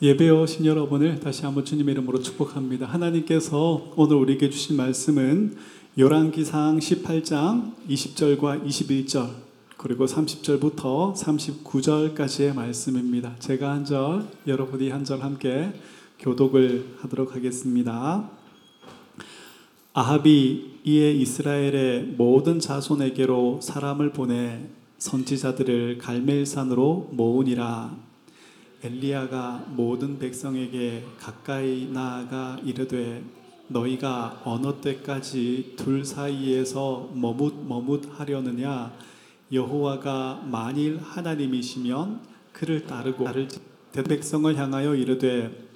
예배 오신 여러분을 다시 한번 주님의 이름으로 축복합니다. 하나님께서 오늘 우리에게 주신 말씀은 열왕기상 18장 20절과 21절 그리고 30절부터 39절까지의 말씀입니다. 제가 한 절, 여러분이 한 절 함께 교독을 하도록 하겠습니다. 아합이 이에 이스라엘의 모든 자손에게로 사람을 보내 선지자들을 갈멜산으로 모으니라 엘리야가 모든 백성에게 가까이 나아가 이르되 너희가 어느 때까지 둘 사이에서 머뭇머뭇하려느냐? 여호와가 만일 하나님이시면 그를 따르고 나를 백성을 향하여 이르되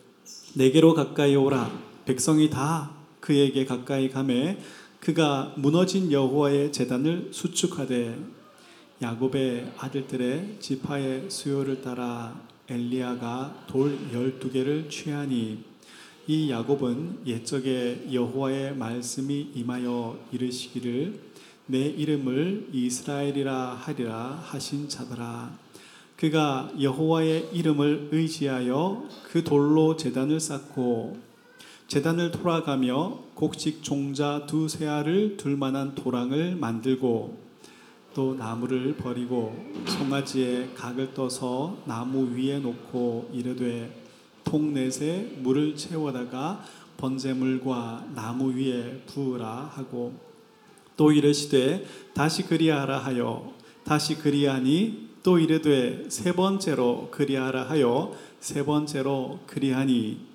내게로 가까이 오라. 백성이 다 그에게 가까이 가매 그가 무너진 여호와의 제단을 수축하되 야곱의 아들들의 지파의 수요를 따라 엘리야가 돌 열두 개를 취하니 이 야곱은 옛적에 여호와의 말씀이 임하여 이르시기를 내 이름을 이스라엘이라 하리라 하신 자더라. 그가 여호와의 이름을 의지하여 그 돌로 제단을 쌓고 제단을 돌아가며 곡식 종자 두세 알을 둘 만한 도랑을 만들고 또 나무를 버리고 송아지에 각을 떠서 나무 위에 놓고 이르되 통넷에 물을 채워다가 번제물과 나무 위에 부으라 하고 또 이르시되 다시 그리하라 하여 다시 그리하니 또 이르되 세 번째로 그리하라 하여 세 번째로 그리하니.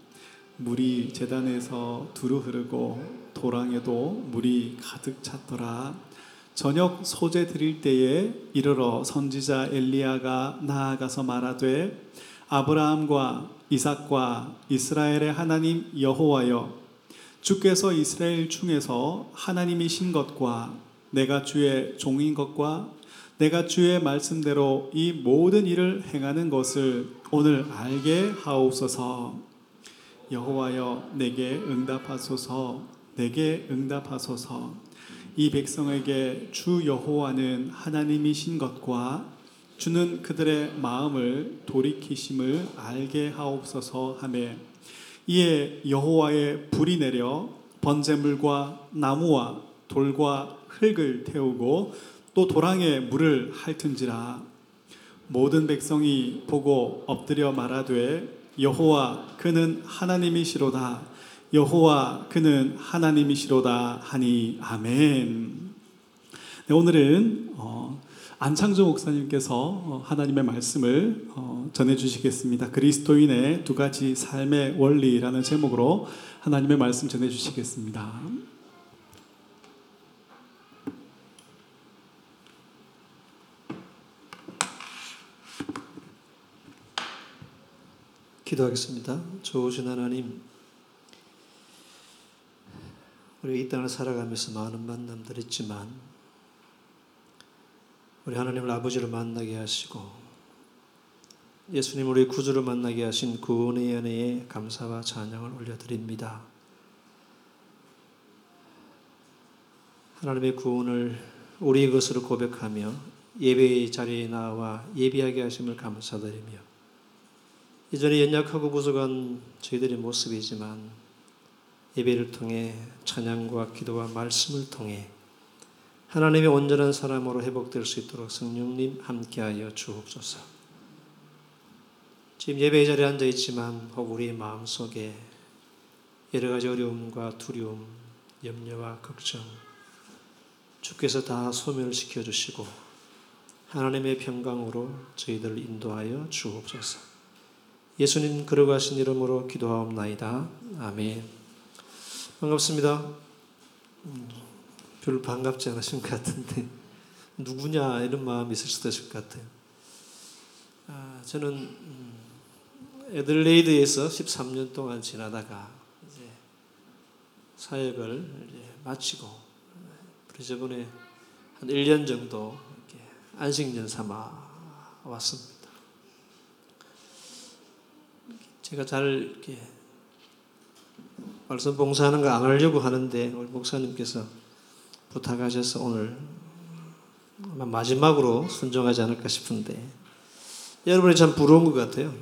물이 재단에서 두루 흐르고 도랑에도 물이 가득 찼더라 저녁 소재 드릴 때에 이르러 선지자 엘리야가 나아가서 말하되 아브라함과 이삭과 이스라엘의 하나님 여호와여 주께서 이스라엘 중에서 하나님이신 것과 내가 주의 종인 것과 내가 주의 말씀대로 이 모든 일을 행하는 것을 오늘 알게 하옵소서. 여호와여 내게 응답하소서. 내게 응답하소서 이 백성에게 주 여호와는 하나님이신 것과 주는 그들의 마음을 돌이키심을 알게 하옵소서 하매. 이에 여호와의 불이 내려 번제물과 나무와 돌과 흙을 태우고 또 도랑에 물을 핥은지라. 모든 백성이 보고 엎드려 말하되 여호와 그는 하나님이시로다 여호와 그는 하나님이시로다 하니 아멘. 네, 오늘은 어, 안창조 목사님께서 어, 하나님의 말씀을 어, 전해주시겠습니다. 그리스도인의 두 가지 삶의 원리라는 제목으로 하나님의 말씀 전해주시겠습니다. 기도하겠습니다. 좋으신 하나님, 우리 이 땅을 살아가면서 많은 만남들 있지만 우리 하나님을 아버지로 만나게 하시고 예수님 우리 구주를 만나게 하신 구원의 연회에 감사와 찬양을 올려드립니다. 하나님의 구원을 우리의 것으로 고백하며 예배의 자리에 나와 예비하게 하심을 감사드리며 이전에 연약하고 부족한 저희들의 모습이지만 예배를 통해 찬양과 기도와 말씀을 통해 하나님의 온전한 사람으로 회복될 수 있도록 성령님 함께하여 주옵소서. 지금 예배 자리에 앉아 있지만 혹 우리의 마음 속에 여러 가지 어려움과 두려움, 염려와 걱정, 주께서 다 소멸시켜 주시고 하나님의 평강으로 저희들을 인도하여 주옵소서. 예수님 그러가신 이름으로 기도하옵나이다. 아멘. 반갑습니다. 음, 별로 반갑지 않으신 것 같은데 누구냐 이런 마음이 있을 수도 있을 것 같아요. 아, 저는 음, 에들레이드에서 13년 동안 지나다가 이제 사역을 이제 마치고 그래서 저번에 한 1년 정도 안식년 삼아 왔습니다. 제가 잘 이렇게 말씀 봉사하는 거 안 하려고 하는데 우리 목사님께서 부탁하셔서 오늘 마지막으로 순종하지 않을까 싶은데 여러분이 참 부러운 것 같아요.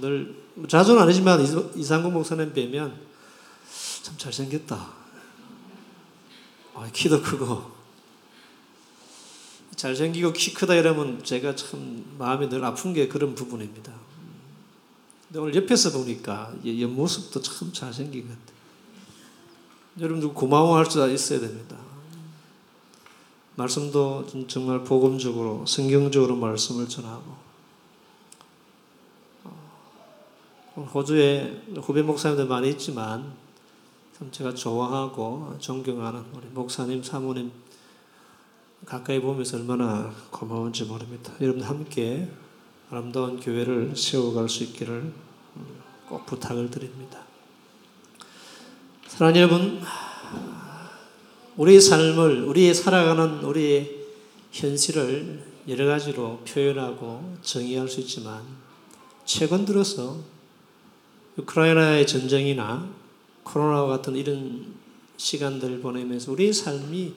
늘 자주는 아니지만 이상구 목사님 뵈면 참 잘생겼다. 아, 키도 크고 잘생기고 키 크다 이러면 제가 참 마음이 늘 아픈 게 그런 부분입니다. 근데 오늘 옆에서 보니까 이 옆모습도 참 잘생긴 것 같아요. 여러분들 고마워할 수 있어야 됩니다. 말씀도 좀 정말 복음적으로 성경적으로 말씀을 전하고 어, 호주에 후배 목사님들 많이 있지만 참 제가 좋아하고 존경하는 우리 목사님 사모님 가까이 보면서 얼마나 고마운지 모릅니다. 여러분 함께 아름다운 교회를 세워갈 수 있기를 꼭 부탁을 드립니다. 사랑하는 여러분, 우리의 삶을, 우리의 살아가는 우리의 현실을 여러 가지로 표현하고 정의할 수 있지만, 최근 들어서 우크라이나의 전쟁이나 코로나와 같은 이런 시간들을 보내면서 우리의 삶이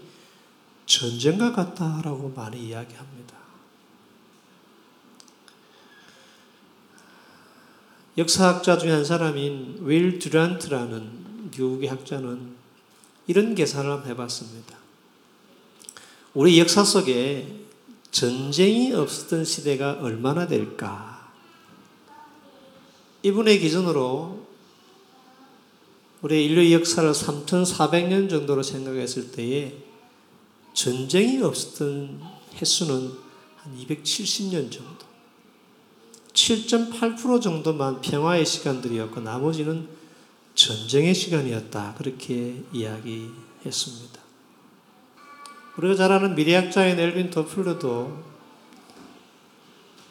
전쟁과 같다라고 많이 이야기합니다. 역사학자 중에 한 사람인 윌 듀란트라는 미국의 학자는 이런 계산을 한번 해봤습니다. 우리 역사 속에 전쟁이 없었던 시대가 얼마나 될까? 이분의 기준으로 우리 인류 역사를 3,400년 정도로 생각했을 때에 전쟁이 없었던 횟수는 한 270년 정도. 7.8% 정도만 평화의 시간들이었고 나머지는 전쟁의 시간이었다. 그렇게 이야기했습니다. 우리가 잘 아는 미래학자인 엘빈 더플러도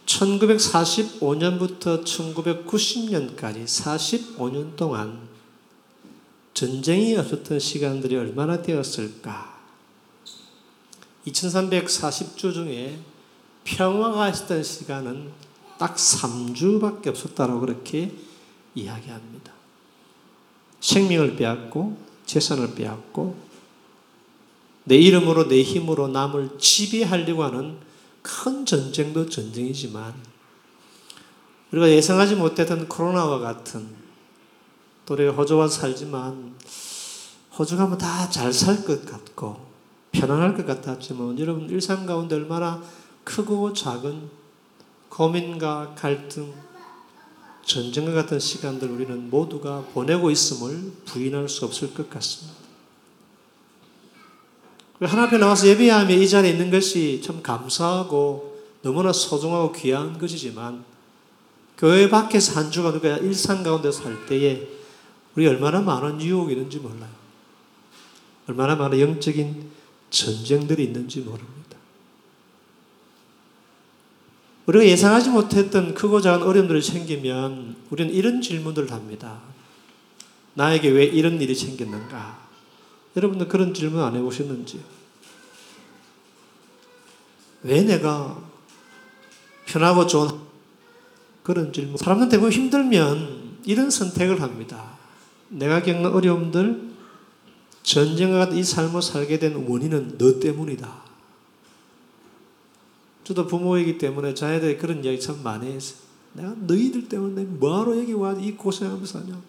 1945년부터 1990년까지 45년 동안 전쟁이 없었던 시간들이 얼마나 되었을까? 2340주 중에 평화가 있었던 시간은 딱 3주밖에 없었다고 그렇게 이야기합니다. 생명을 빼앗고 재산을 빼앗고 내 이름으로 내 힘으로 남을 지배하려고 하는 큰 전쟁도 전쟁이지만 우리가 예상하지 못했던 코로나와 같은 또 우리가 호주와 살지만 호주 가면 다 잘 살 것 같고 편안할 것 같았지만 여러분 일상 가운데 얼마나 크고 작은 고민과 갈등, 전쟁과 같은 시간들 우리는 모두가 보내고 있음을 부인할 수 없을 것 같습니다. 하나 앞에 나와서 예배하며 이 자리에 있는 것이 참 감사하고 너무나 소중하고 귀한 것이지만 교회 밖에서 한 주가 누가 일상 가운데 살 때에 우리 얼마나 많은 유혹이 있는지 몰라요. 얼마나 많은 영적인 전쟁들이 있는지 모릅니다. 우리가 예상하지 못했던 크고 작은 어려움들이 생기면 우리는 이런 질문들을 합니다. 나에게 왜 이런 일이 생겼는가? 여러분들 그런 질문 안 해보셨는지요? 왜 내가 편하고 좋은 그런 질문. 사람들 대부분 힘들면 이런 선택을 합니다. 내가 겪는 어려움들, 전쟁과 같은 이 삶을 살게 된 원인은 너 때문이다. 저도 부모이기 때문에 자녀들이 그런 이야기 참 많이 했어요. 내가 너희들 때문에 뭐하러 여기 와 이 고생하면서 사냐?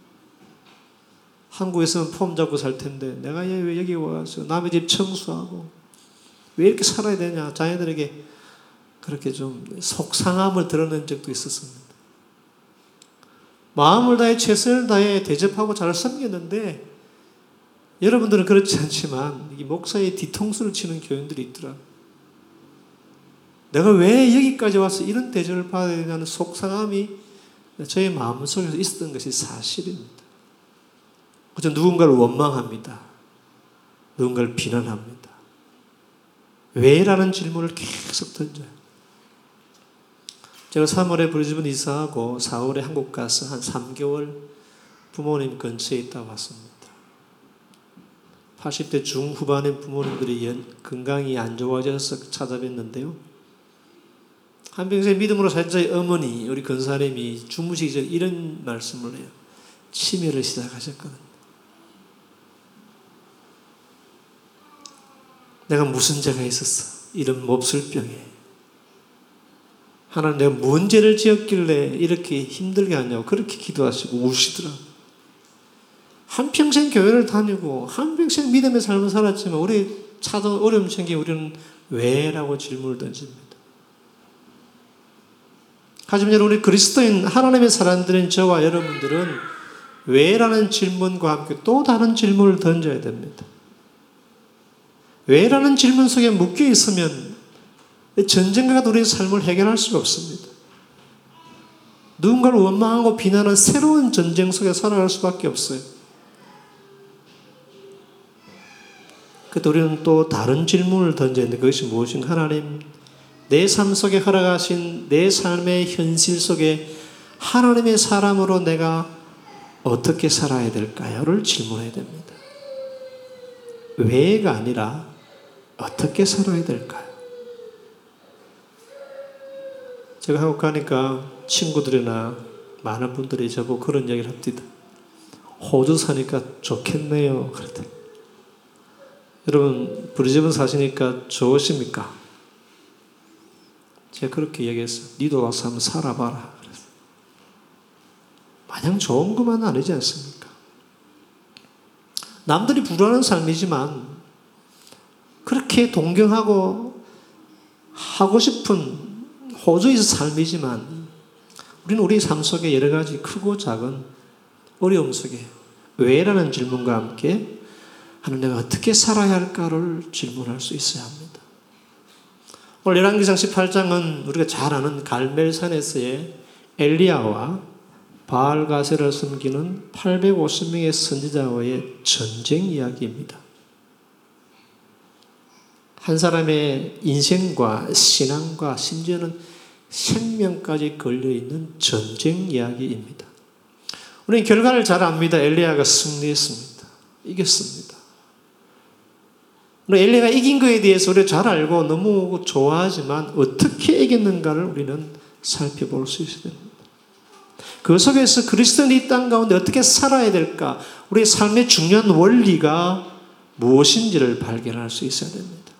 한국에서는 폼 잡고 살 텐데 내가 왜 여기 와서 남의 집 청소하고 왜 이렇게 살아야 되냐? 자녀들에게 그렇게 좀 속상함을 드러낸 적도 있었습니다. 마음을 다해 최선을 다해 대접하고 잘 섬겼는데 여러분들은 그렇지 않지만 이 목사의 뒤통수를 치는 교인들이 있더라. 내가 왜 여기까지 와서 이런 대접을 받아야 되냐는 속상함이 저의 마음속에서 있었던 것이 사실입니다. 그저 누군가를 원망합니다. 누군가를 비난합니다. 왜라는 질문을 계속 던져요. 제가 3월에 브리즈번 이사하고 4월에 한국 가서 한 3개월 부모님 근처에 있다 왔습니다. 80대 중후반의 부모님들이 건강이 안 좋아져서 찾아뵀는데요. 한평생 믿음으로 산 자의 어머니, 우리 근사님이 주무시기 전에 이런 말씀을 해요. 치매를 시작하셨거든요. 내가 무슨 죄가 있었어? 이런 몹쓸 병에. 하나님 내가 뭔 죄를 지었길래 이렇게 힘들게 하냐고 그렇게 기도하시고 우시더라. 한평생 교회를 다니고 한평생 믿음의 삶을 살았지만 우리 찾아 어려움 생기 우리는 왜라고 질문을 던집니다. 하지만 여러분 우리 그리스도인 하나님의 사람들인 저와 여러분들은 왜 라는 질문과 함께 또 다른 질문을 던져야 됩니다. 왜 라는 질문 속에 묶여 있으면 전쟁과 우리의 삶을 해결할 수가 없습니다. 누군가를 원망하고 비난하는 새로운 전쟁 속에 살아갈 수밖에 없어요. 그때 우리는 또 다른 질문을 던져야 되는데 그것이 무엇인가? 하나님, 내 삶 속에 허락하신 내 삶의 현실 속에 하나님의 사람으로 내가 어떻게 살아야 될까요?를 질문해야 됩니다. 왜가 아니라 어떻게 살아야 될까요? 제가 한국 가니까 친구들이나 많은 분들이 저보고 그런 얘기를 합니다. 호주 사니까 좋겠네요. 그랬더니 여러분 브리즈번 사시니까 좋으십니까? 제가 그렇게 얘기했어요. 니도 와서 한번 살아봐라. 그래서 마냥 좋은 것만 아니지 않습니까? 남들이 부러워하는 삶이지만 그렇게 동경하고 하고 싶은 호주의 삶이지만 우리는 우리 삶 속에 여러 가지 크고 작은 어려움 속에 왜라는 질문과 함께 하는 내가 어떻게 살아야 할까를 질문할 수 있어야 합니다. 오늘 열왕기상 18장은 우리가 잘 아는 갈멜산에서의 엘리야와 바알가세를 섬기는 850명의 선지자와의 전쟁 이야기입니다. 한 사람의 인생과 신앙과 심지어는 생명까지 걸려 있는 전쟁 이야기입니다. 우리는 결과를 잘 압니다. 엘리야가 승리했습니다. 이겼습니다. 엘리야가 이긴 것에 대해서 우리가 잘 알고 너무 좋아하지만 어떻게 이겼는가를 우리는 살펴볼 수 있어야 됩니다. 그 속에서 그리스도인이 이땅 가운데 어떻게 살아야 될까? 우리의 삶의 중요한 원리가 무엇인지를 발견할 수 있어야 됩니다.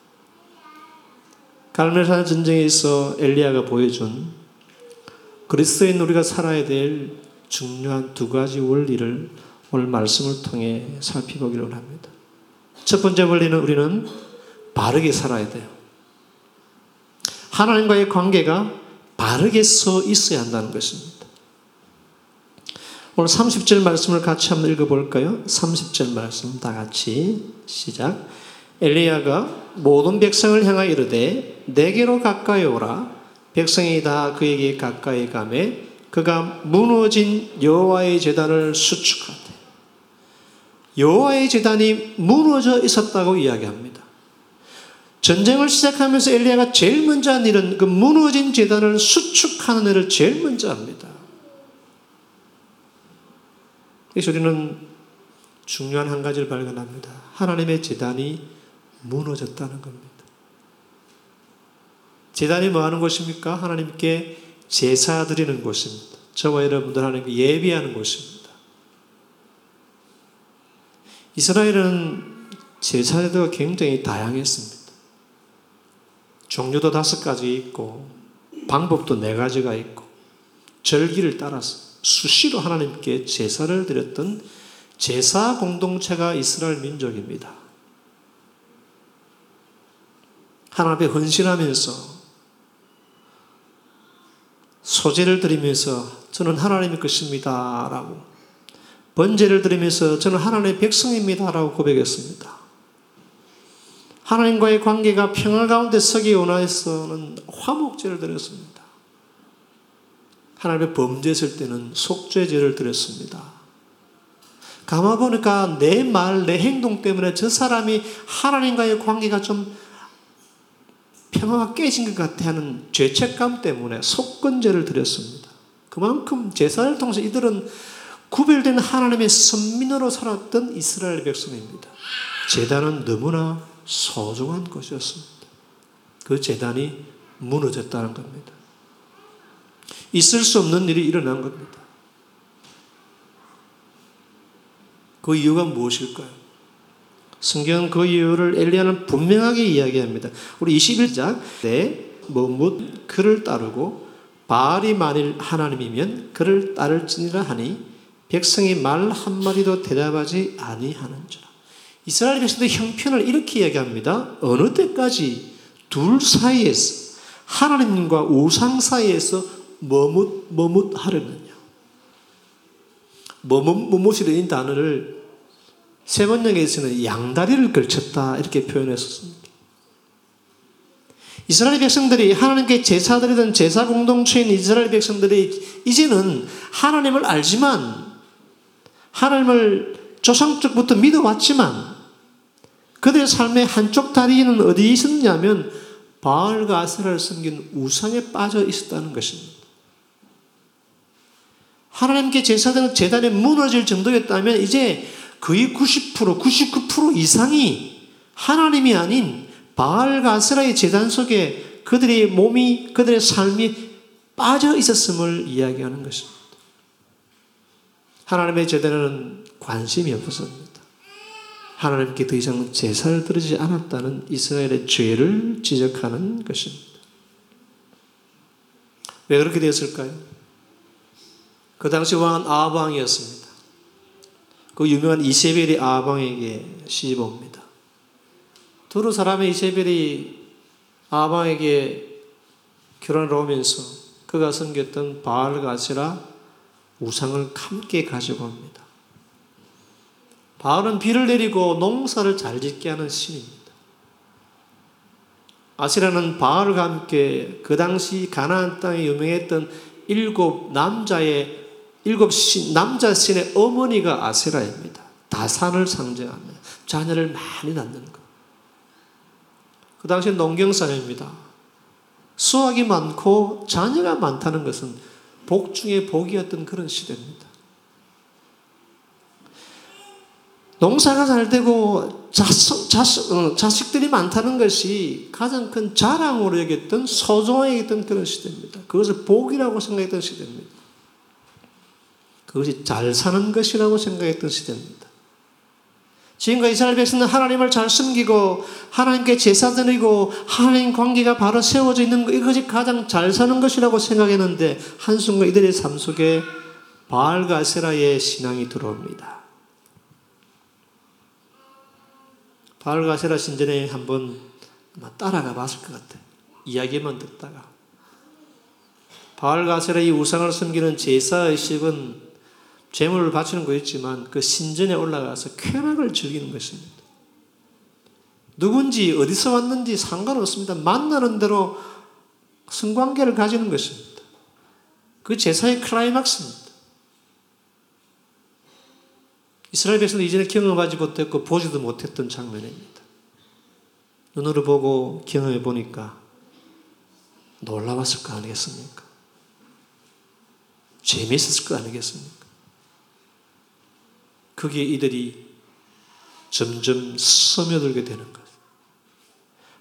갈멜산 전쟁에서 엘리야가 보여준 그리스도인 우리가 살아야 될 중요한 두 가지 원리를 오늘 말씀을 통해 살펴보기를 합니다. 첫 번째 원리는 우리는 바르게 살아야 돼요. 하나님과의 관계가 바르게 서 있어야 한다는 것입니다. 오늘 30절 말씀을 같이 한번 읽어볼까요? 30절 말씀 다 같이 시작. 엘리야가 모든 백성을 향하여 이르되 내게로 가까이 오라 백성이 다 그에게 가까이 가매 그가 무너진 여호와의 제단을 수축하되 여호와의 제단이 무너져 있었다고 이야기합니다. 전쟁을 시작하면서 엘리야가 제일 먼저 한 일은 그 무너진 제단을 수축하는 일을 제일 먼저 합니다. 그래서 우리는 중요한 한 가지를 발견합니다. 하나님의 제단이 무너졌다는 겁니다. 재단이 뭐 하는 곳입니까? 하나님께 제사 드리는 곳입니다. 저와 여러분들 하나님께 예비하는 곳입니다. 이스라엘은 제사제도가 굉장히 다양했습니다. 종류도 다섯 가지 있고, 방법도 네 가지가 있고, 절기를 따라서 수시로 하나님께 제사를 드렸던 제사 공동체가 이스라엘 민족입니다. 하나님 앞에 헌신하면서 소재를 드리면서 저는 하나님의 것입니다. 라고 번제를 드리면서 저는 하나님의 백성입니다. 라고 고백했습니다. 하나님과의 관계가 평화 가운데 서기 원하에서는 화목제를 드렸습니다. 하나님의 범죄했을 때는 속죄제를 드렸습니다. 가만 보니까 내 말, 내 행동 때문에 저 사람이 하나님과의 관계가 좀 평화가 깨진 것 같아 하는 죄책감 때문에 속건제를 드렸습니다. 그만큼 제사를 통해서 이들은 구별된 하나님의 선민으로 살았던 이스라엘 백성입니다. 재단은 너무나 소중한 것이었습니다. 그 재단이 무너졌다는 겁니다. 있을 수 없는 일이 일어난 겁니다. 그 이유가 무엇일까요? 성경 그 이유를 엘리야는 분명하게 이야기합니다. 우리 21장 때 머뭇 그를 따르고 바알이 만일 하나님이면 그를 따를지니라 하니 백성이 말 한마디도 대답하지 아니하는지라. 이스라엘 백성들의 형편을 이렇게 이야기합니다. 어느 때까지 둘 사이에서 하나님과 우상 사이에서 머뭇 머뭇 하려느냐. 머뭇 머뭇이라는 단어를 세번역에서는 양다리를 걸쳤다 이렇게 표현했었습니다. 이스라엘 백성들이 하나님께 제사드리던 제사 공동체인 이스라엘 백성들이 이제는 하나님을 알지만 하나님을 조상적부터 믿어왔지만 그들의 삶의 한쪽 다리는 어디에 있었냐면 바알과 아세라를 섬긴 우상에 빠져 있었다는 것입니다. 하나님께 제사드리는 재단이 무너질 정도였다면 이제 거의 90% 99% 이상이 하나님이 아닌 바알과 아세라의 재단 속에 그들의 몸이 그들의 삶이 빠져 있었음을 이야기하는 것입니다. 하나님의 제단에는 관심이 없었습니다. 하나님께 더 이상 제사를 드리지 않았다는 이스라엘의 죄를 지적하는 것입니다. 왜 그렇게 되었을까요? 그 당시 왕은 아방이었습니다. 그 유명한 이세벨이 아방에게 시집 옵니다. 두루 사람의 이세벨이 아방에게 결혼을 오면서 그가 섬겼던 바알과 아세라 우상을 함께 가지고 옵니다. 바알은 비를 내리고 농사를 잘 짓게 하는 신입니다. 아세라는 바알과 함께 그 당시 가나안 땅에 유명했던 일곱 남자의 일곱 신, 남자 신의 어머니가 아세라입니다. 다산을 상징합니다. 자녀를 많이 낳는 것. 그 당시 농경사회입니다. 수확이 많고 자녀가 많다는 것은 복 중에 복이었던 그런 시대입니다. 농사가 잘 되고 자식, 자식, 어, 자식들이 많다는 것이 가장 큰 자랑으로 여겼던 소중하게 여겼던 그런 시대입니다. 그것을 복이라고 생각했던 시대입니다. 그것이 잘 사는 것이라고 생각했던 시대입니다. 지금과 이스라엘 백성은 하나님을 잘 섬기고 하나님께 제사 드리고 하나님 관계가 바로 세워져 있는 것 이것이 가장 잘 사는 것이라고 생각했는데 한순간 이들의 삶 속에 바알과 세라의 신앙이 들어옵니다. 바알과 세라 신전에 한번 따라가 봤을 것 같아요. 이야기만 듣다가 바알과 세라의 우상을 섬기는 제사의식은 재물을 바치는 거였지만 그 신전에 올라가서 쾌락을 즐기는 것입니다. 누군지 어디서 왔는지 상관없습니다. 만나는 대로 성관계를 가지는 것입니다. 그 제사의 클라이막스입니다. 이스라엘 백성은 이전에 경험하지 못했고 보지도 못했던 장면입니다. 눈으로 보고 경험해 보니까 놀라웠을 거 아니겠습니까? 재미있었을 거 아니겠습니까? 그게 이들이 점점 스며들게 되는 것.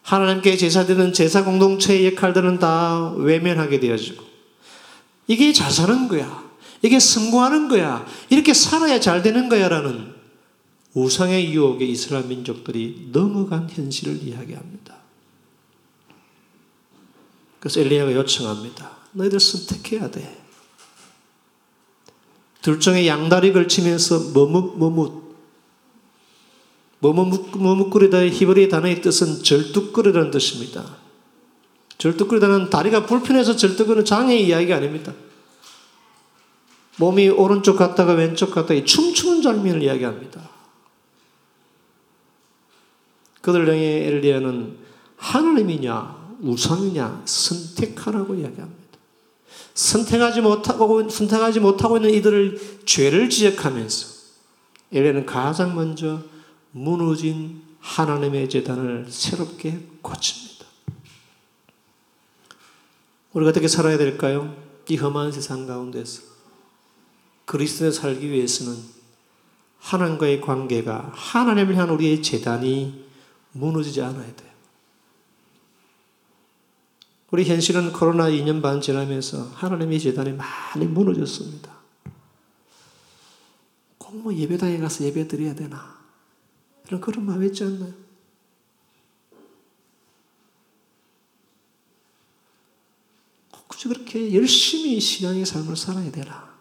하나님께 제사되는 제사 공동체의 역할들은 다 외면하게 되어지고 이게 잘 사는 거야. 이게 성공하는 거야. 이렇게 살아야 잘 되는 거야라는 우상의 유혹에 이스라엘 민족들이 넘어간 현실을 이야기합니다. 그래서 엘리야가 요청합니다. 너희들 선택해야 돼. 둘중에 양다리 걸치면서 머뭇머뭇 머뭇머뭇거리다의 히브리 단어의 뜻은 절뚝거리라는 뜻입니다. 절뚝거리다는 다리가 불편해서 절뚝거리는 장애의 이야기가 아닙니다. 몸이 오른쪽 갔다가 왼쪽 갔다가 춤추는 장면을 이야기합니다. 그들 중에 엘리야는 하나님이냐 우상이냐 선택하라고 이야기합니다. 선택하지 못하고 선택하지 못하고 있는 이들을 죄를 지적하면서 엘리야는 가장 먼저 무너진 하나님의 재단을 새롭게 고칩니다. 우리가 어떻게 살아야 될까요? 이 험한 세상 가운데서 그리스도에 살기 위해서는 하나님과의 관계가 하나님을 향한 우리의 재단이 무너지지 않아야 돼요. 우리 현실은 코로나 2년 반 지나면서 하나님의 재단이 많이 무너졌습니다. 꼭 뭐 예배당에 가서 예배 드려야 되나? 이런 그런 마음 있지 않나요? 꼭 아주 그렇게 열심히 신앙의 삶을 살아야 되나?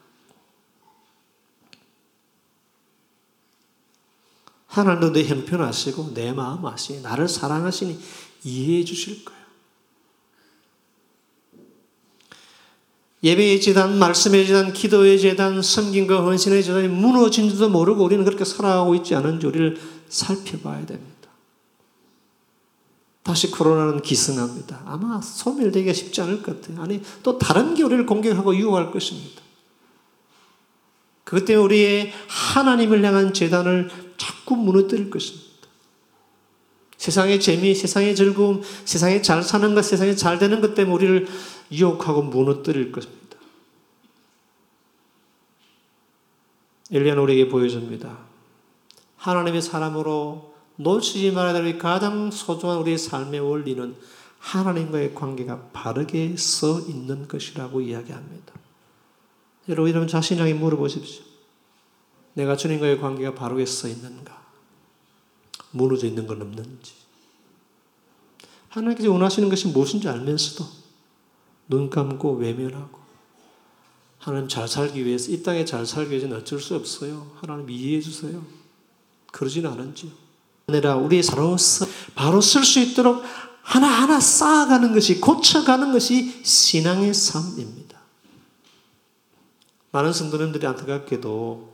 하나님도 내 형편하시고 내 마음 아시니 나를 사랑하시니 이해해 주실 거예요. 예배의 재단, 말씀의 재단, 기도의 재단, 섬김과 헌신의 재단이 무너진 줄도 모르고 우리는 그렇게 살아가고 있지 않은지 우리를 살펴봐야 됩니다. 다시 코로나는 기승합니다. 아마 소멸되기가 쉽지 않을 것 같아요. 아니, 또 다른 게 우리를 공격하고 유혹할 것입니다. 그것 때문에 우리의 하나님을 향한 재단을 자꾸 무너뜨릴 것입니다. 세상의 재미, 세상의 즐거움, 세상에 잘 사는 것, 세상에 잘 되는 것 때문에 우리를 유혹하고 무너뜨릴 것입니다. 엘리야는 우리에게 보여줍니다. 하나님의 사람으로 놓치지 말아야 될 가장 소중한 우리의 삶의 원리는 하나님과의 관계가 바르게 서 있는 것이라고 이야기합니다. 여러분, 여러분 자신에게 물어보십시오. 내가 주님과의 관계가 바르게 서 있는가? 무너져 있는 건 없는지. 하나님께서 원하시는 것이 무엇인지 알면서도 눈 감고 외면하고 하나님 잘 살기 위해서 이 땅에 잘 살기 위해서는 어쩔 수 없어요. 하나님 이해해 주세요. 그러지는 않은지요. 아니라 우리 사로서 바로 쓸 수 있도록 하나하나 쌓아가는 것이 고쳐가는 것이 신앙의 삶입니다. 많은 성도님들이 안타깝게도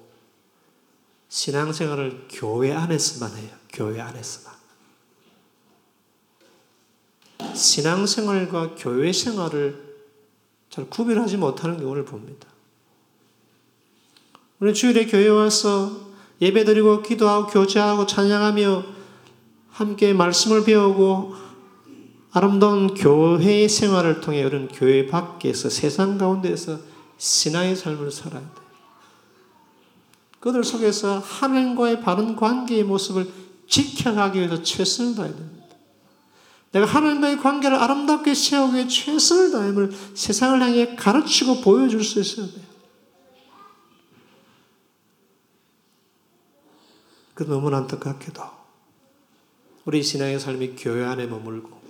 신앙생활을 교회 안에서만 해요. 교회 안에서만. 신앙생활과 교회 생활을 잘 구별하지 못하는 경우를 봅니다. 우리 주일에 교회 와서 예배드리고 기도하고 교제하고 찬양하며 함께 말씀을 배우고 아름다운 교회 생활을 통해 우리는 교회 밖에서 세상 가운데서 신앙의 삶을 살아야 돼. 그들 속에서 하나님과의 바른 관계의 모습을 지켜가기 위해서 최선을 다해야 됩니다. 내가 하나님과의 관계를 아름답게 세우기 위해 최선을 다함을 세상을 향해 가르치고 보여줄 수 있어야 돼요. 그 너무 안타깝게도 우리 신앙의 삶이 교회 안에 머물고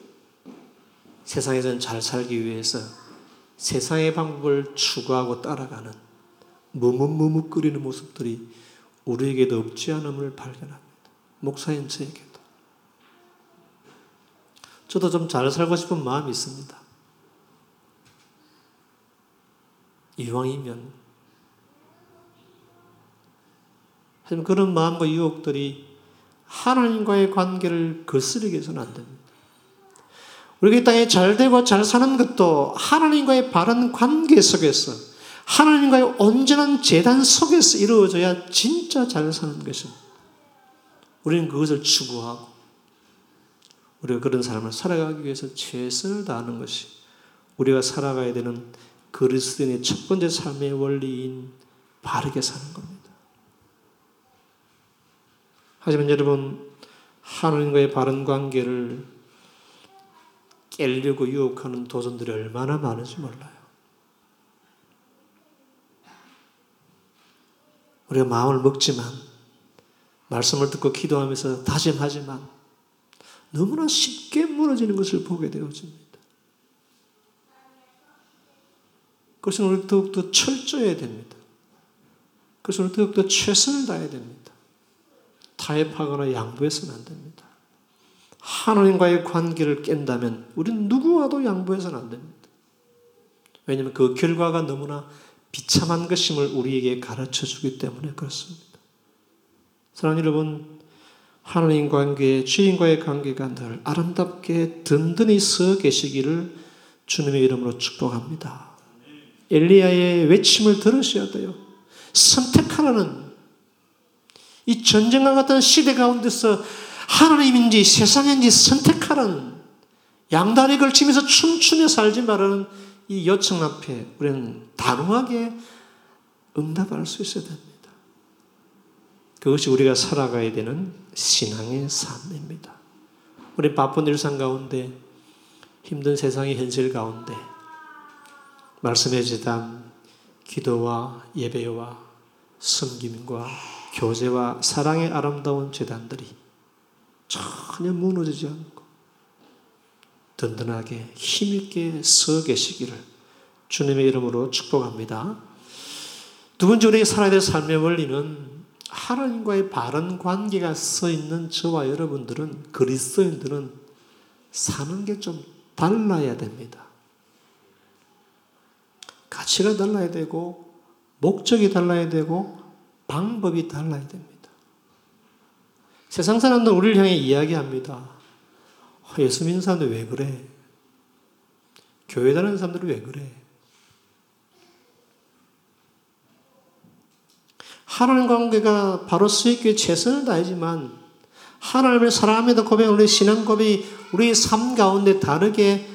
세상에선 잘 살기 위해서 세상의 방법을 추구하고 따라가는 머뭇머뭇거리는 모습들이 우리에게도 없지 않음을 발견합니다. 목사인 저에게도. 저도 좀 잘 살고 싶은 마음이 있습니다. 이왕이면. 하지만 그런 마음과 유혹들이 하나님과의 관계를 거스르게 해서는 안 됩니다. 우리가 이 땅에 잘 되고 잘 사는 것도 하나님과의 바른 관계 속에서 하나님과의 온전한 재단 속에서 이루어져야 진짜 잘 사는 것입니다. 우리는 그것을 추구하고 우리가 그런 삶을 살아가기 위해서 최선을 다하는 것이 우리가 살아가야 되는 그리스도인의 첫 번째 삶의 원리인 바르게 사는 겁니다. 하지만 여러분 하나님과의 바른 관계를 깨려고 유혹하는 도전들이 얼마나 많은지 몰라요. 우리가 마음을 먹지만 말씀을 듣고 기도하면서 다짐하지만 너무나 쉽게 무너지는 것을 보게 되어집니다. 그것은 우리 더욱더 철저해야 됩니다. 그것은 우리 더욱더 최선을 다해야 됩니다. 타협하거나 양보해서는 안 됩니다. 하나님과의 관계를 깬다면 우리는 누구와도 양보해서는 안 됩니다. 왜냐하면 그 결과가 너무나 비참한 것임을 우리에게 가르쳐 주기 때문에 그렇습니다. 사랑하는 여러분, 하나님 관계, 주인과의 관계가 늘 아름답게 든든히 서 계시기를 주님의 이름으로 축복합니다. 엘리야의 외침을 들으셔야 돼요. 선택하라는 이 전쟁과 같은 시대 가운데서 하나님인지 세상인지 선택하라는 양다리 걸치면서 춤추며 살지 말라는 이 요청 앞에 우리는 단호하게 응답할 수 있어야 됩니다. 그것이 우리가 살아가야 되는 신앙의 삶입니다. 우리 바쁜 일상 가운데 힘든 세상의 현실 가운데 말씀의 재단, 기도와 예배와 섬김과 교제와 사랑의 아름다운 재단들이 전혀 무너지지 않고 든든하게 힘있게 서 계시기를 주님의 이름으로 축복합니다. 두 번째 우리가 살아야 될 삶의 원리는 하나님과의 바른 관계가 써 있는 저와 여러분들은 그리스도인들은 사는 게 좀 달라야 됩니다. 가치가 달라야 되고 목적이 달라야 되고 방법이 달라야 됩니다. 세상 사람들 우리를 향해 이야기합니다. 아, 예수 믿는 사람들 왜 그래? 교회 다니는 사람들은 왜 그래? 하나님 관계가 바로 수익교회 최선을 다하지만 하나님을 사랑합니다 고백 우리 신앙 고백이 우리 삶 가운데 다르게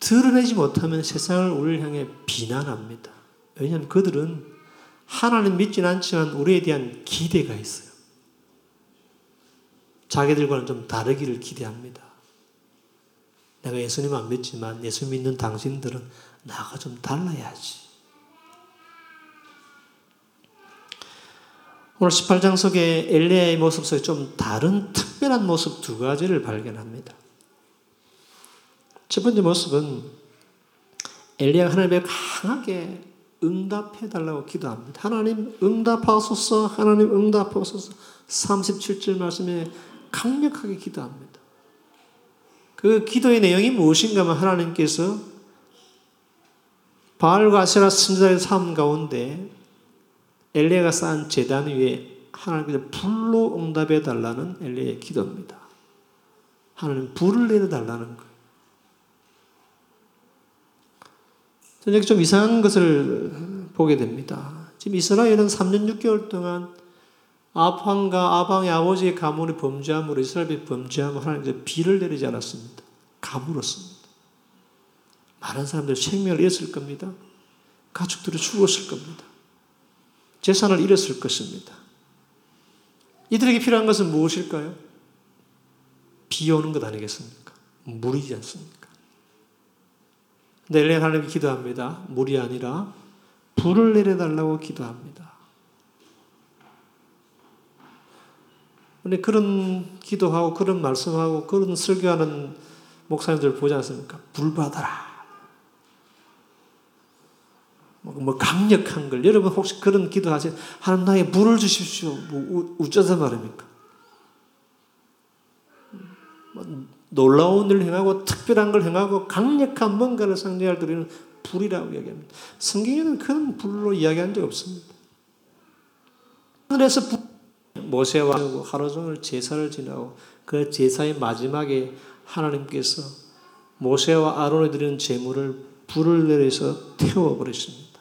드러내지 못하면 세상을 우리를 향해 비난합니다. 왜냐하면 그들은 하나님 믿지는 않지만 우리에 대한 기대가 있어요. 자기들과는 좀 다르기를 기대합니다. 내가 예수님 안 믿지만 예수 믿는 당신들은 나가 좀 달라야지. 오늘 18장 속에 엘리야의 모습 속에 좀 다른 특별한 모습 두 가지를 발견합니다. 첫 번째 모습은 엘리야가 하나님께 강하게 응답해 달라고 기도합니다. 하나님 응답하소서, 하나님 응답하소서. 37절 말씀에 강력하게 기도합니다. 그 기도의 내용이 무엇인가 하면 하나님께서 바알과 아세라 선지자의 삶 가운데 엘리야가 쌓은 재단 위에 하나님께서 불로 응답해 달라는 엘리야의 기도입니다. 하나님 불을 내려 달라는 거예요. 저는 좀 이상한 것을 보게 됩니다. 지금 이스라엘은 3년 6개월 동안 아방과 아방의 아버지의 가문이 범죄함으로 이스라엘이 범죄함으로 하나님께서 비를 내리지 않았습니다. 가물었습니다. 많은 사람들 생명을 잃었을 겁니다. 가족들이 죽었을 겁니다. 재산을 잃었을 것입니다. 이들에게 필요한 것은 무엇일까요? 비 오는 것 아니겠습니까? 물이지 않습니까? 근데 엘레 하나님께 기도합니다. 물이 아니라 불을 내려달라고 기도합니다. 근데 그런 기도하고 그런 말씀하고 그런 설교하는 목사님들 보지 않습니까? 불 받아라. 뭐, 뭐 강력한 걸 여러분 혹시 그런 기도하세요? 하나님 나에게 불을 주십시오. 뭐 어쩌서 말입니까? 뭐 놀라운 일을 행하고 특별한 걸 행하고 강력한 뭔가를 상징할 때 우리는 불이라고 이야기합니다. 성경에는 그런 불로 이야기한 적 없습니다. 하늘에서 불, 모세와 하루 종일 제사를 지나고 그 제사의 마지막에 하나님께서 모세와 아론에 드리는 제물을 불을 내려서 태워버렸습니다.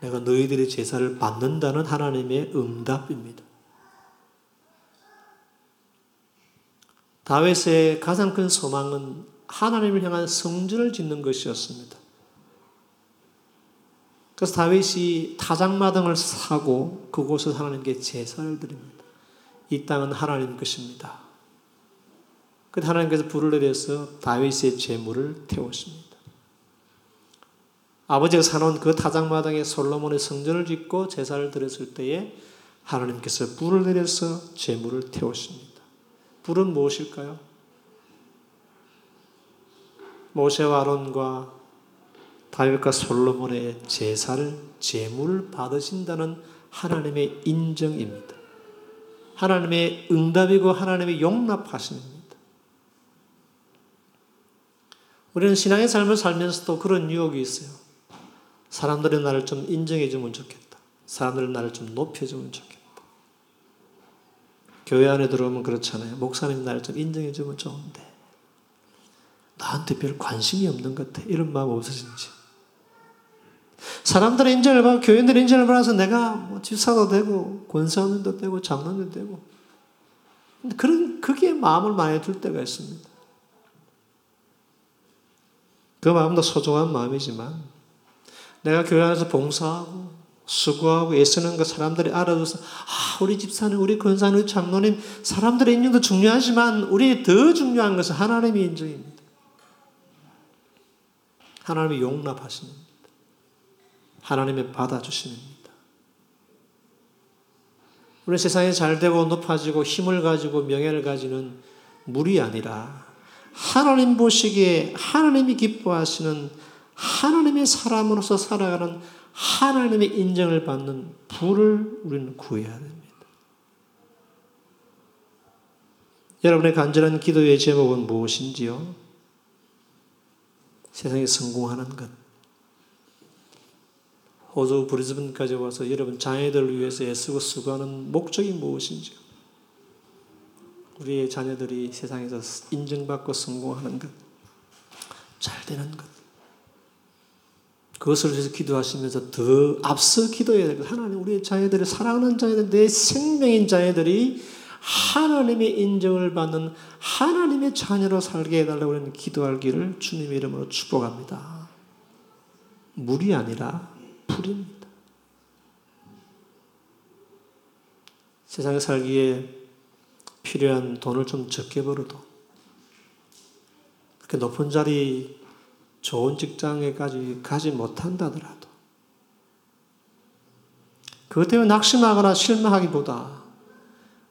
내가 너희들의 제사를 받는다는 하나님의 응답입니다. 다윗의 가장 큰 소망은 하나님을 향한 성전을 짓는 것이었습니다. 그래서 다윗이 타작마당을 사고 그곳에 하나님께 제사를 드립니다. 이 땅은 하나님 것입니다. 그 하나님께서 불을 내려서 다윗의 제물을 태웠습니다. 아버지가 사놓은 그 타작마당에 솔로몬의 성전을 짓고 제사를 드렸을 때에 하나님께서 불을 내려서 제물을 태웠습니다. 불은 무엇일까요? 모세와 아론과 다윗과 솔로몬의 제사를 제물을 받으신다는 하나님의 인정입니다. 하나님의 응답이고 하나님의 용납하심입니다. 우리는 신앙의 삶을 살면서도 그런 유혹이 있어요. 사람들이 나를 좀 인정해주면 좋겠다. 사람들이 나를 좀 높여주면 좋겠다. 교회 안에 들어오면 그렇잖아요. 목사님 나를 좀 인정해주면 좋은데. 나한테 별 관심이 없는 것 같아. 이런 마음 없으신지. 사람들의 인정을 받고 교인들의 인정을 받아서 내가 뭐 집사도 되고 권사님도 되고 장로도 되고 그런 그게 마음을 많이 둘 때가 있습니다. 그 마음도 소중한 마음이지만 내가 교회 안에서 봉사하고 수고하고 애쓰는 거 사람들이 알아줘서 아 우리 집사님 우리 우리 장로님 사람들의 인정도 중요하지만 우리 더 중요한 것은 하나님의 인정입니다. 하나님의 용납하십니다. 하나님의 받아주십니다. 우리 세상에 잘 되고 높아지고 힘을 가지고 명예를 가지는 물이 아니라 하나님 보시기에 하나님이 기뻐하시는 하나님의 사람으로서 살아가는 하나님의 인정을 받는 부를 우리는 구해야 됩니다. 여러분의 간절한 기도의 제목은 무엇인지요? 세상에 성공하는 것. 호주 브리즈번까지 와서 여러분 자녀들을 위해서 애쓰고 수고하는 목적이 무엇인지요? 우리의 자녀들이 세상에서 인정받고 성공하는 것, 잘 되는 것. 그것을 위해서 기도하시면서 더 앞서 기도해야 될 것. 하나님, 우리의 자녀들을 사랑하는 자녀들, 내 생명인 자녀들이 하나님의 인정을 받는 하나님의 자녀로 살게 해달라고 하는 기도할 길을 주님의 이름으로 축복합니다. 물이 아니라 불입니다. 세상에 살기에 필요한 돈을 좀 적게 벌어도 그렇게 높은 자리 좋은 직장에까지 가지 못한다더라도 그것 때문에 낙심하거나 실망하기보다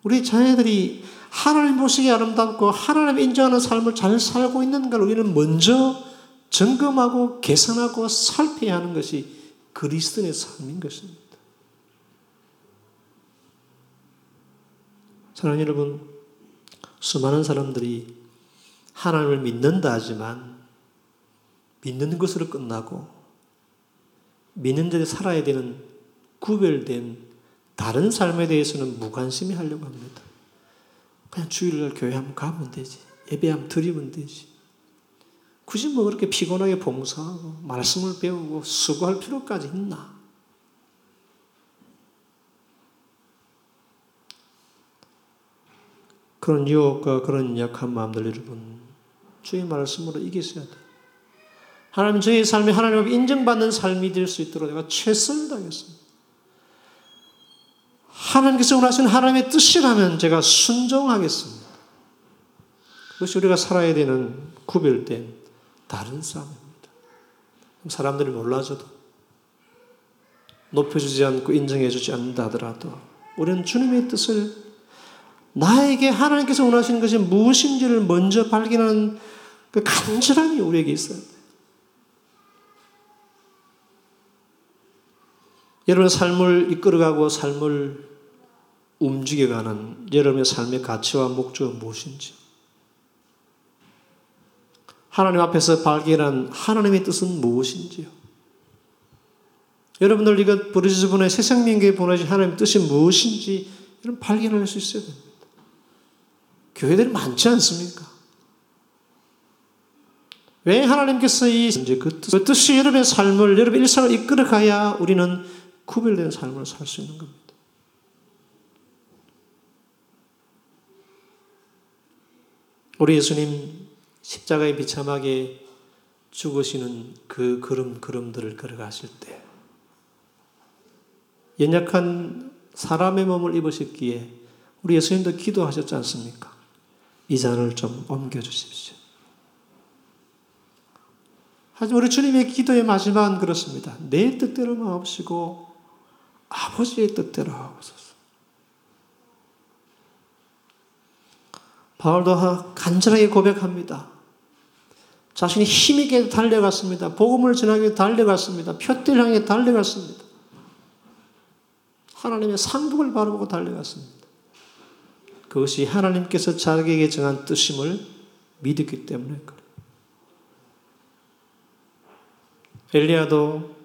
우리 자녀들이 하나님 보시기에 아름답고 하나님 인정하는 삶을 잘 살고 있는 걸 우리는 먼저 점검하고 개선하고 살펴야 하는 것이 그리스도인의 삶인 것입니다. 사랑하는 여러분, 수많은 사람들이 하나님을 믿는다 하지만 믿는 것으로 끝나고 믿는 자들이 살아야 되는 구별된 다른 삶에 대해서는 무관심히 하려고 합니다. 그냥 주일날 교회 한번 가면 되지. 예배 한번 드리면 되지. 굳이 뭐 그렇게 피곤하게 봉사하고 말씀을 배우고 수고할 필요까지 있나? 그런 유혹과 그런 약한 마음들 여러분 주의 말씀으로 이기셔야 돼요. 하나님 저의 삶이 하나님 앞에 인정받는 삶이 될 수 있도록 내가 최선을 다하겠습니다. 하나님께서 원하시는 하나님의 뜻이라면 제가 순종하겠습니다. 그것이 우리가 살아야 되는 구별된 다른 삶입니다. 사람들이 몰라줘도 높여주지 않고 인정해주지 않는다 하더라도 우리는 주님의 뜻을 나에게 하나님께서 원하시는 것이 무엇인지를 먼저 발견하는 그 간절함이 우리에게 있어야 돼요. 여러분의 삶을 이끌어가고 삶을 움직여가는 여러분의 삶의 가치와 목적은 무엇인지. 하나님 앞에서 발견한 하나님의 뜻은 무엇인지요. 여러분들 이것 브리즈번의 새 생명교회 보내신 하나님의 뜻이 무엇인지 이런 발견할 수 있어야 됩니다. 교회들이 많지 않습니까? 왜 하나님께서 이 그, 뜻, 그 뜻이 여러분의 삶을 여러분의 일상을 이끌어가야 우리는 구별된 삶을 살 수 있는 겁니다. 우리 예수님 십자가에 비참하게 죽으시는 그 걸음 걸음들을 걸어가실 때 연약한 사람의 몸을 입으셨기에 우리 예수님도 기도하셨지 않습니까? 이 잔을 좀 옮겨 주십시오. 하지만 우리 주님의 기도의 마지막은 그렇습니다. 내 뜻대로만 없이고 아버지의 뜻대로 하옵소서. 바울도 간절하게 고백합니다. 자신이 힘있게 달려갔습니다. 복음을 전하기 달려갔습니다. 표대를 향해 달려갔습니다. 하나님의 상급을 바라보고 달려갔습니다. 그것이 하나님께서 자기에게 정한 뜻임을 믿었기 때문에 그래요. 엘리야도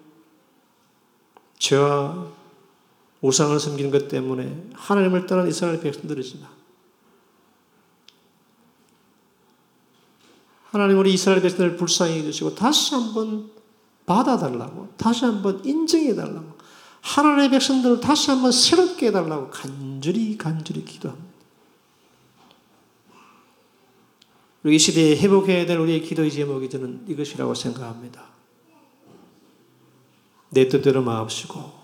죄와 우상을 섬기는 것 때문에 하나님을 떠난 이스라엘 백성들이지만 하나님 우리 이스라엘 백성들을 불쌍히 해주시고 다시 한번 받아달라고 다시 한번 인정해달라고 하나님의 백성들을 다시 한번 새롭게 해달라고 간절히 간절히 기도합니다. 우리 이 시대에 회복해야 될 우리의 기도의 제목이 저는 이것이라고 생각합니다. 내 뜻대로 마옵시고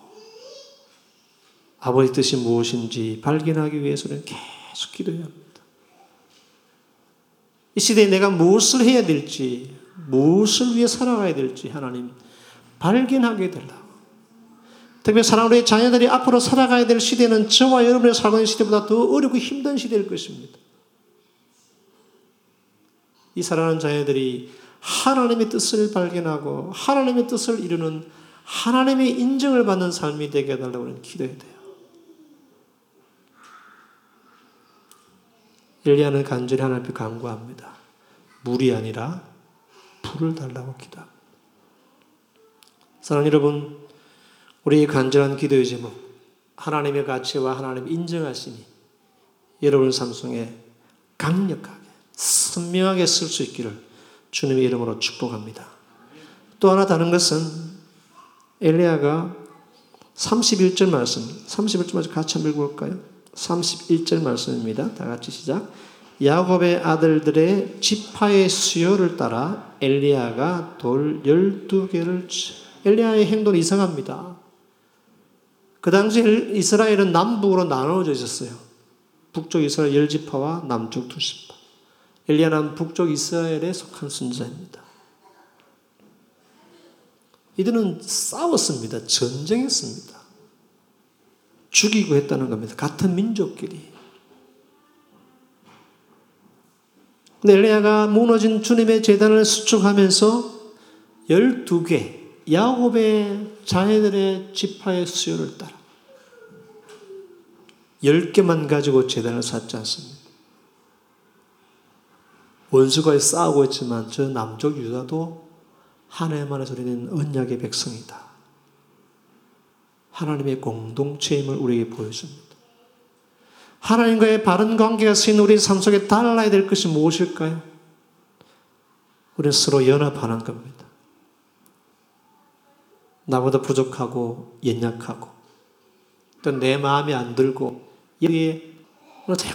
아버지 뜻이 무엇인지 발견하기 위해서는 계속 기도해야 합니다. 이 시대에 내가 무엇을 해야 될지, 무엇을 위해 살아가야 될지 하나님 발견하게 달라고. 특히 사랑하는 자녀들이 앞으로 살아가야 될 시대는 저와 여러분의 살고 있는 시대보다 더 어렵고 힘든 시대일 것입니다. 이 사랑하는 자녀들이 하나님의 뜻을 발견하고 하나님의 뜻을 이루는 하나님의 인정을 받는 삶이 되게 해달라고 기도해야 돼요. 엘리야는 간절히 하나님 앞에 간구합니다. 물이 아니라 불을 달라고 기도합니다. 사랑하는 여러분, 우리의 간절한 기도의 제목, 하나님의 가치와 하나님 인정하심이 여러분 삶 속에 강력하게, 선명하게 쓸 수 있기를 주님의 이름으로 축복합니다. 또 하나 다른 것은 엘리야가 31절 말씀, 31절 말씀 같이 한번 읽어볼까요? 31절 말씀입니다. 다 같이 시작. 야곱의 아들들의 지파의 수요를 따라 엘리야가 돌 12개를 엘리야의 행동이 이상합니다. 그 당시 이스라엘은 남북으로 나누어져 있었어요. 북쪽 이스라엘 열 지파와 남쪽 두 지파. 엘리야는 북쪽 이스라엘에 속한 선자입니다. 이들은 싸웠습니다. 전쟁했습니다. 죽이고 했다는 겁니다. 같은 민족끼리. 근데 엘리야가 무너진 주님의 재단을 수축하면서 12개 야곱의 자녀들의 지파의 수요를 따라 10개만 가지고 재단을 쌓지 않습니다. 원수가 싸우고 있지만 저 남쪽 유다도 하나님만의 소리는 언약의 백성이다. 하나님의 공동체임을 우리에게 보여줍니다. 하나님과의 바른 관계가 쓰인 우리 삶 속에 달라야 될 것이 무엇일까요? 우리는 서로 연합하는 겁니다. 나보다 부족하고 연약하고 또 내 마음에 안 들고 여기에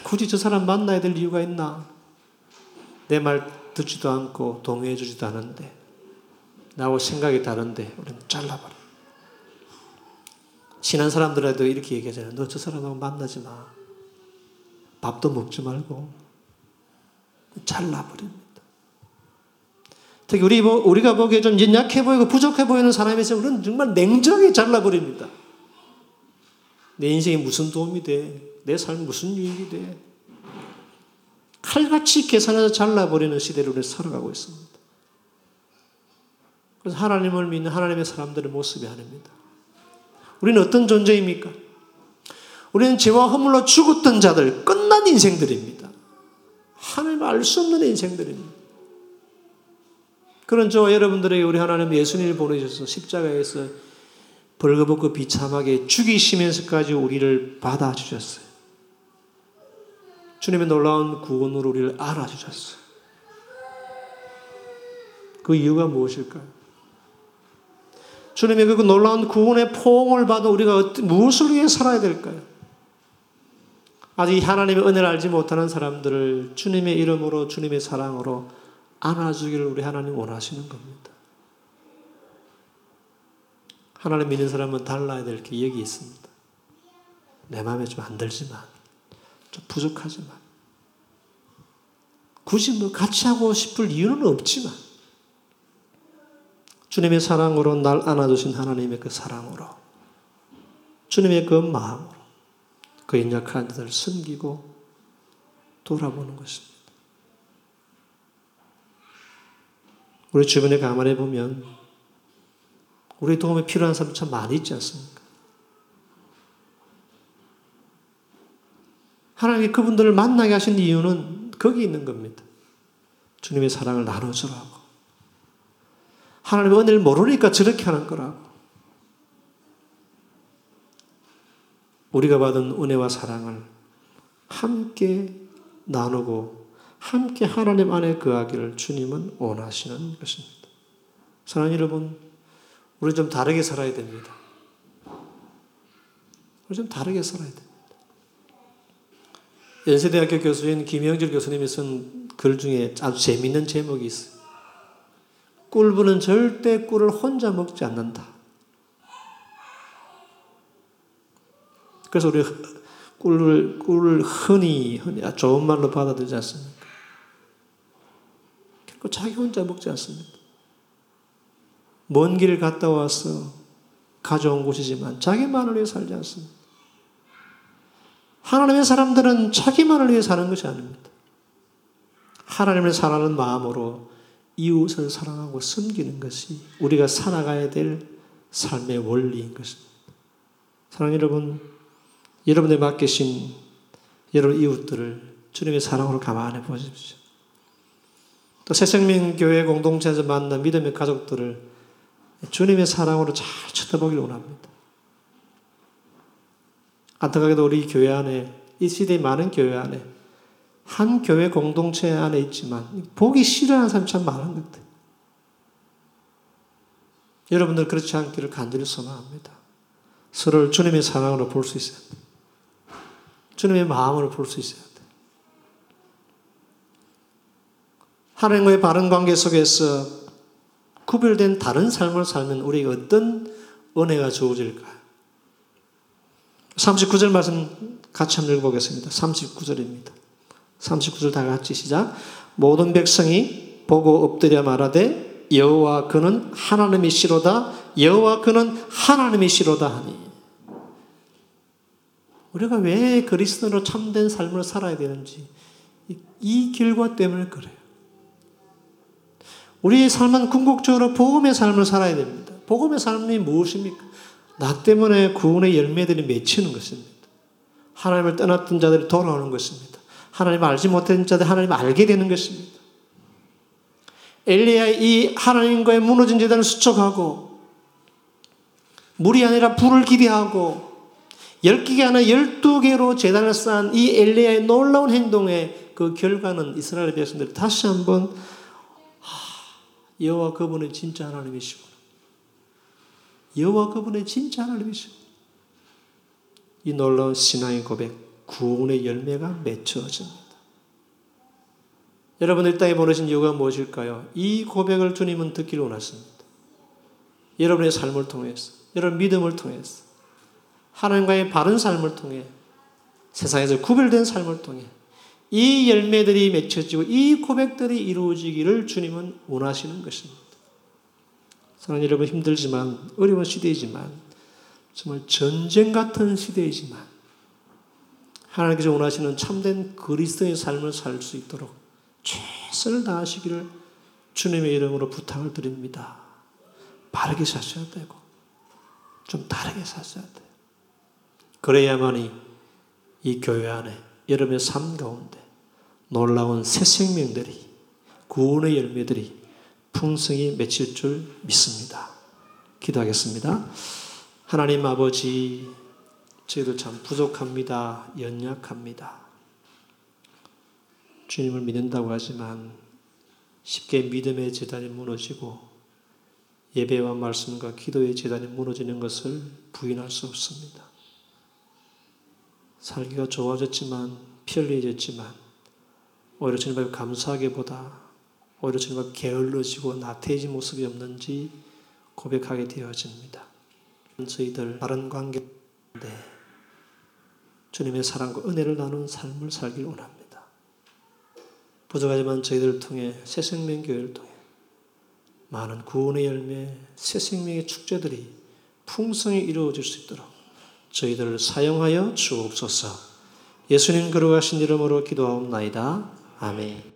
굳이 저 사람 만나야 될 이유가 있나? 내 말 듣지도 않고 동의해 주지도 않은데 나하고 생각이 다른데 우리는 잘라버려. 친한 사람들에도 이렇게 얘기하잖아요. 너 저 사람하고 만나지 마. 밥도 먹지 말고 잘라버립니다. 특히 우리, 우리가 보기에 좀 연약해 보이고 부족해 보이는 사람에 서 우리는 정말 냉정하게 잘라버립니다. 내 인생에 무슨 도움이 돼? 내삶 무슨 유익이 돼? 칼같이 계산해서 잘라버리는 시대를 우리 살아가고 있습니다. 그래서 하나님을 믿는 하나님의 사람들의 모습이 아닙니다. 우리는 어떤 존재입니까? 우리는 죄와 허물로 죽었던 자들, 끝난 인생들입니다. 하나님을 알수 없는 인생들입니다. 그런 저 여러분들에게 우리 하나님 예수님을 보내셔서 십자가에서 벌거벗고 비참하게 죽이시면서까지 우리를 받아주셨어요. 주님의 놀라운 구원으로 우리를 알아주셨어요. 그 이유가 무엇일까요? 주님의 그 놀라운 구원의 포옹을 받아 우리가 무엇을 위해 살아야 될까요? 아직 하나님의 은혜를 알지 못하는 사람들을 주님의 이름으로 주님의 사랑으로 안아주기를 우리 하나님 원하시는 겁니다. 하나님 믿는 사람은 달라야 될 게 여기 있습니다. 내 마음에 좀 안 들지만, 좀 부족하지만, 굳이 뭐 같이 하고 싶을 이유는 없지만, 주님의 사랑으로 날 안아주신 하나님의 그 사랑으로, 주님의 그 마음으로, 그 연약한 자들을 섬기고 돌아보는 것입니다. 우리 주변에 가만히 보면 우리 도움이 필요한 사람 참 많이 있지 않습니까? 하나님이 그분들을 만나게 하신 이유는 거기 있는 겁니다. 주님의 사랑을 나눠주라고. 하나님의 은혜를 모르니까 저렇게 하는 거라고. 우리가 받은 은혜와 사랑을 함께 나누고 함께 하나님 안에 거하기를 주님은 원하시는 것입니다. 사랑하는 여러분, 우리 좀 다르게 살아야 됩니다. 우리 좀 다르게 살아야 됩니다. 연세대학교 교수인 김영길 교수님이 쓴 글 중에 아주 재미있는 제목이 있어요. 꿀부는 절대 꿀을 혼자 먹지 않는다. 그래서 우리 꿀을, 꿀을 흔히, 흔히, 좋은 말로 받아들이지 않습니까? 결코 자기 혼자 먹지 않습니다. 먼 길을 갔다 와서 가져온 곳이지만 자기만을 위해 살지 않습니다. 하나님의 사람들은 자기만을 위해 사는 것이 아닙니다. 하나님을 사랑하는 마음으로 이웃을 사랑하고 섬기는 것이 우리가 살아가야 될 삶의 원리인 것입니다. 사랑 여러분, 여러분의 맡기신 여러분 이웃들을 주님의 사랑으로 감안해 보십시오. 또 새생명교회 공동체에서 만난 믿음의 가족들을 주님의 사랑으로 잘 쳐다보기를 원합니다. 안타깝게도 우리 교회 안에 이 시대의 많은 교회 안에 한 교회 공동체 안에 있지만 보기 싫어하는 사람이 참 많은 것 같아요. 여러분들 그렇지 않기를 간절히 소망합니다. 서로를 주님의 사랑으로 볼 수 있어야 돼요. 주님의 마음으로 볼 수 있어야 돼요. 하나님과의 바른 관계 속에서 구별된 다른 삶을 살면 우리에게 어떤 은혜가 주어질까요? 39절 말씀 같이 한번 읽어보겠습니다. 39절입니다. 39절 다 같이 시작. 모든 백성이 보고 엎드려 말하되 여호와 그는 하나님이시로다. 여호와 그는 하나님이시로다 하니. 우리가 왜 그리스도로 참된 삶을 살아야 되는지 이, 이 결과 때문에 그래요. 우리의 삶은 궁극적으로 복음의 삶을 살아야 됩니다. 복음의 삶이 무엇입니까? 나 때문에 구원의 열매들이 맺히는 것입니다. 하나님을 떠났던 자들이 돌아오는 것입니다. 하나님을 알지 못했던 자들이 하나님을 알게 되는 것입니다. 엘리야 이 하나님과의 무너진 재단을 수척하고 물이 아니라 불을 기대하고 열 개가 아니라 열두 개로 재단을 쌓은 이 엘리야의 놀라운 행동의 그 결과는 이스라엘 백성들이 다시 한번 여호와 그분은 진짜 하나님이시구나. 여호와 그분은 진짜 하나님이시구나. 이 놀라운 신앙의 고백, 구원의 열매가 맺혀집니다. 여러분 이 땅에 보내신 이유가 무엇일까요? 이 고백을 주님은 듣기를 원하십니다. 여러분의 삶을 통해서, 여러분 믿음을 통해서, 하나님과의 바른 삶을 통해, 세상에서 구별된 삶을 통해 이 열매들이 맺혀지고 이 고백들이 이루어지기를 주님은 원하시는 것입니다. 사랑하는 여러분 힘들지만 어려운 시대이지만 정말 전쟁 같은 시대이지만 하나님께서 원하시는 참된 그리스도의 삶을 살 수 있도록 최선을 다하시기를 주님의 이름으로 부탁을 드립니다. 바르게 사셔야 되고 좀 다르게 사셔야 돼요. 그래야만이 이 교회 안에 여러분의 삶 가운데 놀라운 새 생명들이 구원의 열매들이 풍성히 맺힐 줄 믿습니다. 기도하겠습니다. 하나님 아버지, 저희도 참 부족합니다. 연약합니다. 주님을 믿는다고 하지만 쉽게 믿음의 재단이 무너지고 예배와 말씀과 기도의 재단이 무너지는 것을 부인할 수 없습니다. 살기가 좋아졌지만 편리해졌지만 오히려 주님 앞에 감사하기보다 오히려 주님 앞에 게을러지고 나태해진 모습이 없는지 고백하게 되어집니다. 저희들 바른 관계인데 주님의 사랑과 은혜를 나눈 삶을 살길 원합니다. 부족하지만 저희들을 통해 새 생명 교회를 통해 많은 구원의 열매, 새 생명의 축제들이 풍성히 이루어질 수 있도록 저희들을 사용하여 주옵소서. 예수님 걸어가신 이름으로 기도하옵나이다. 아멘.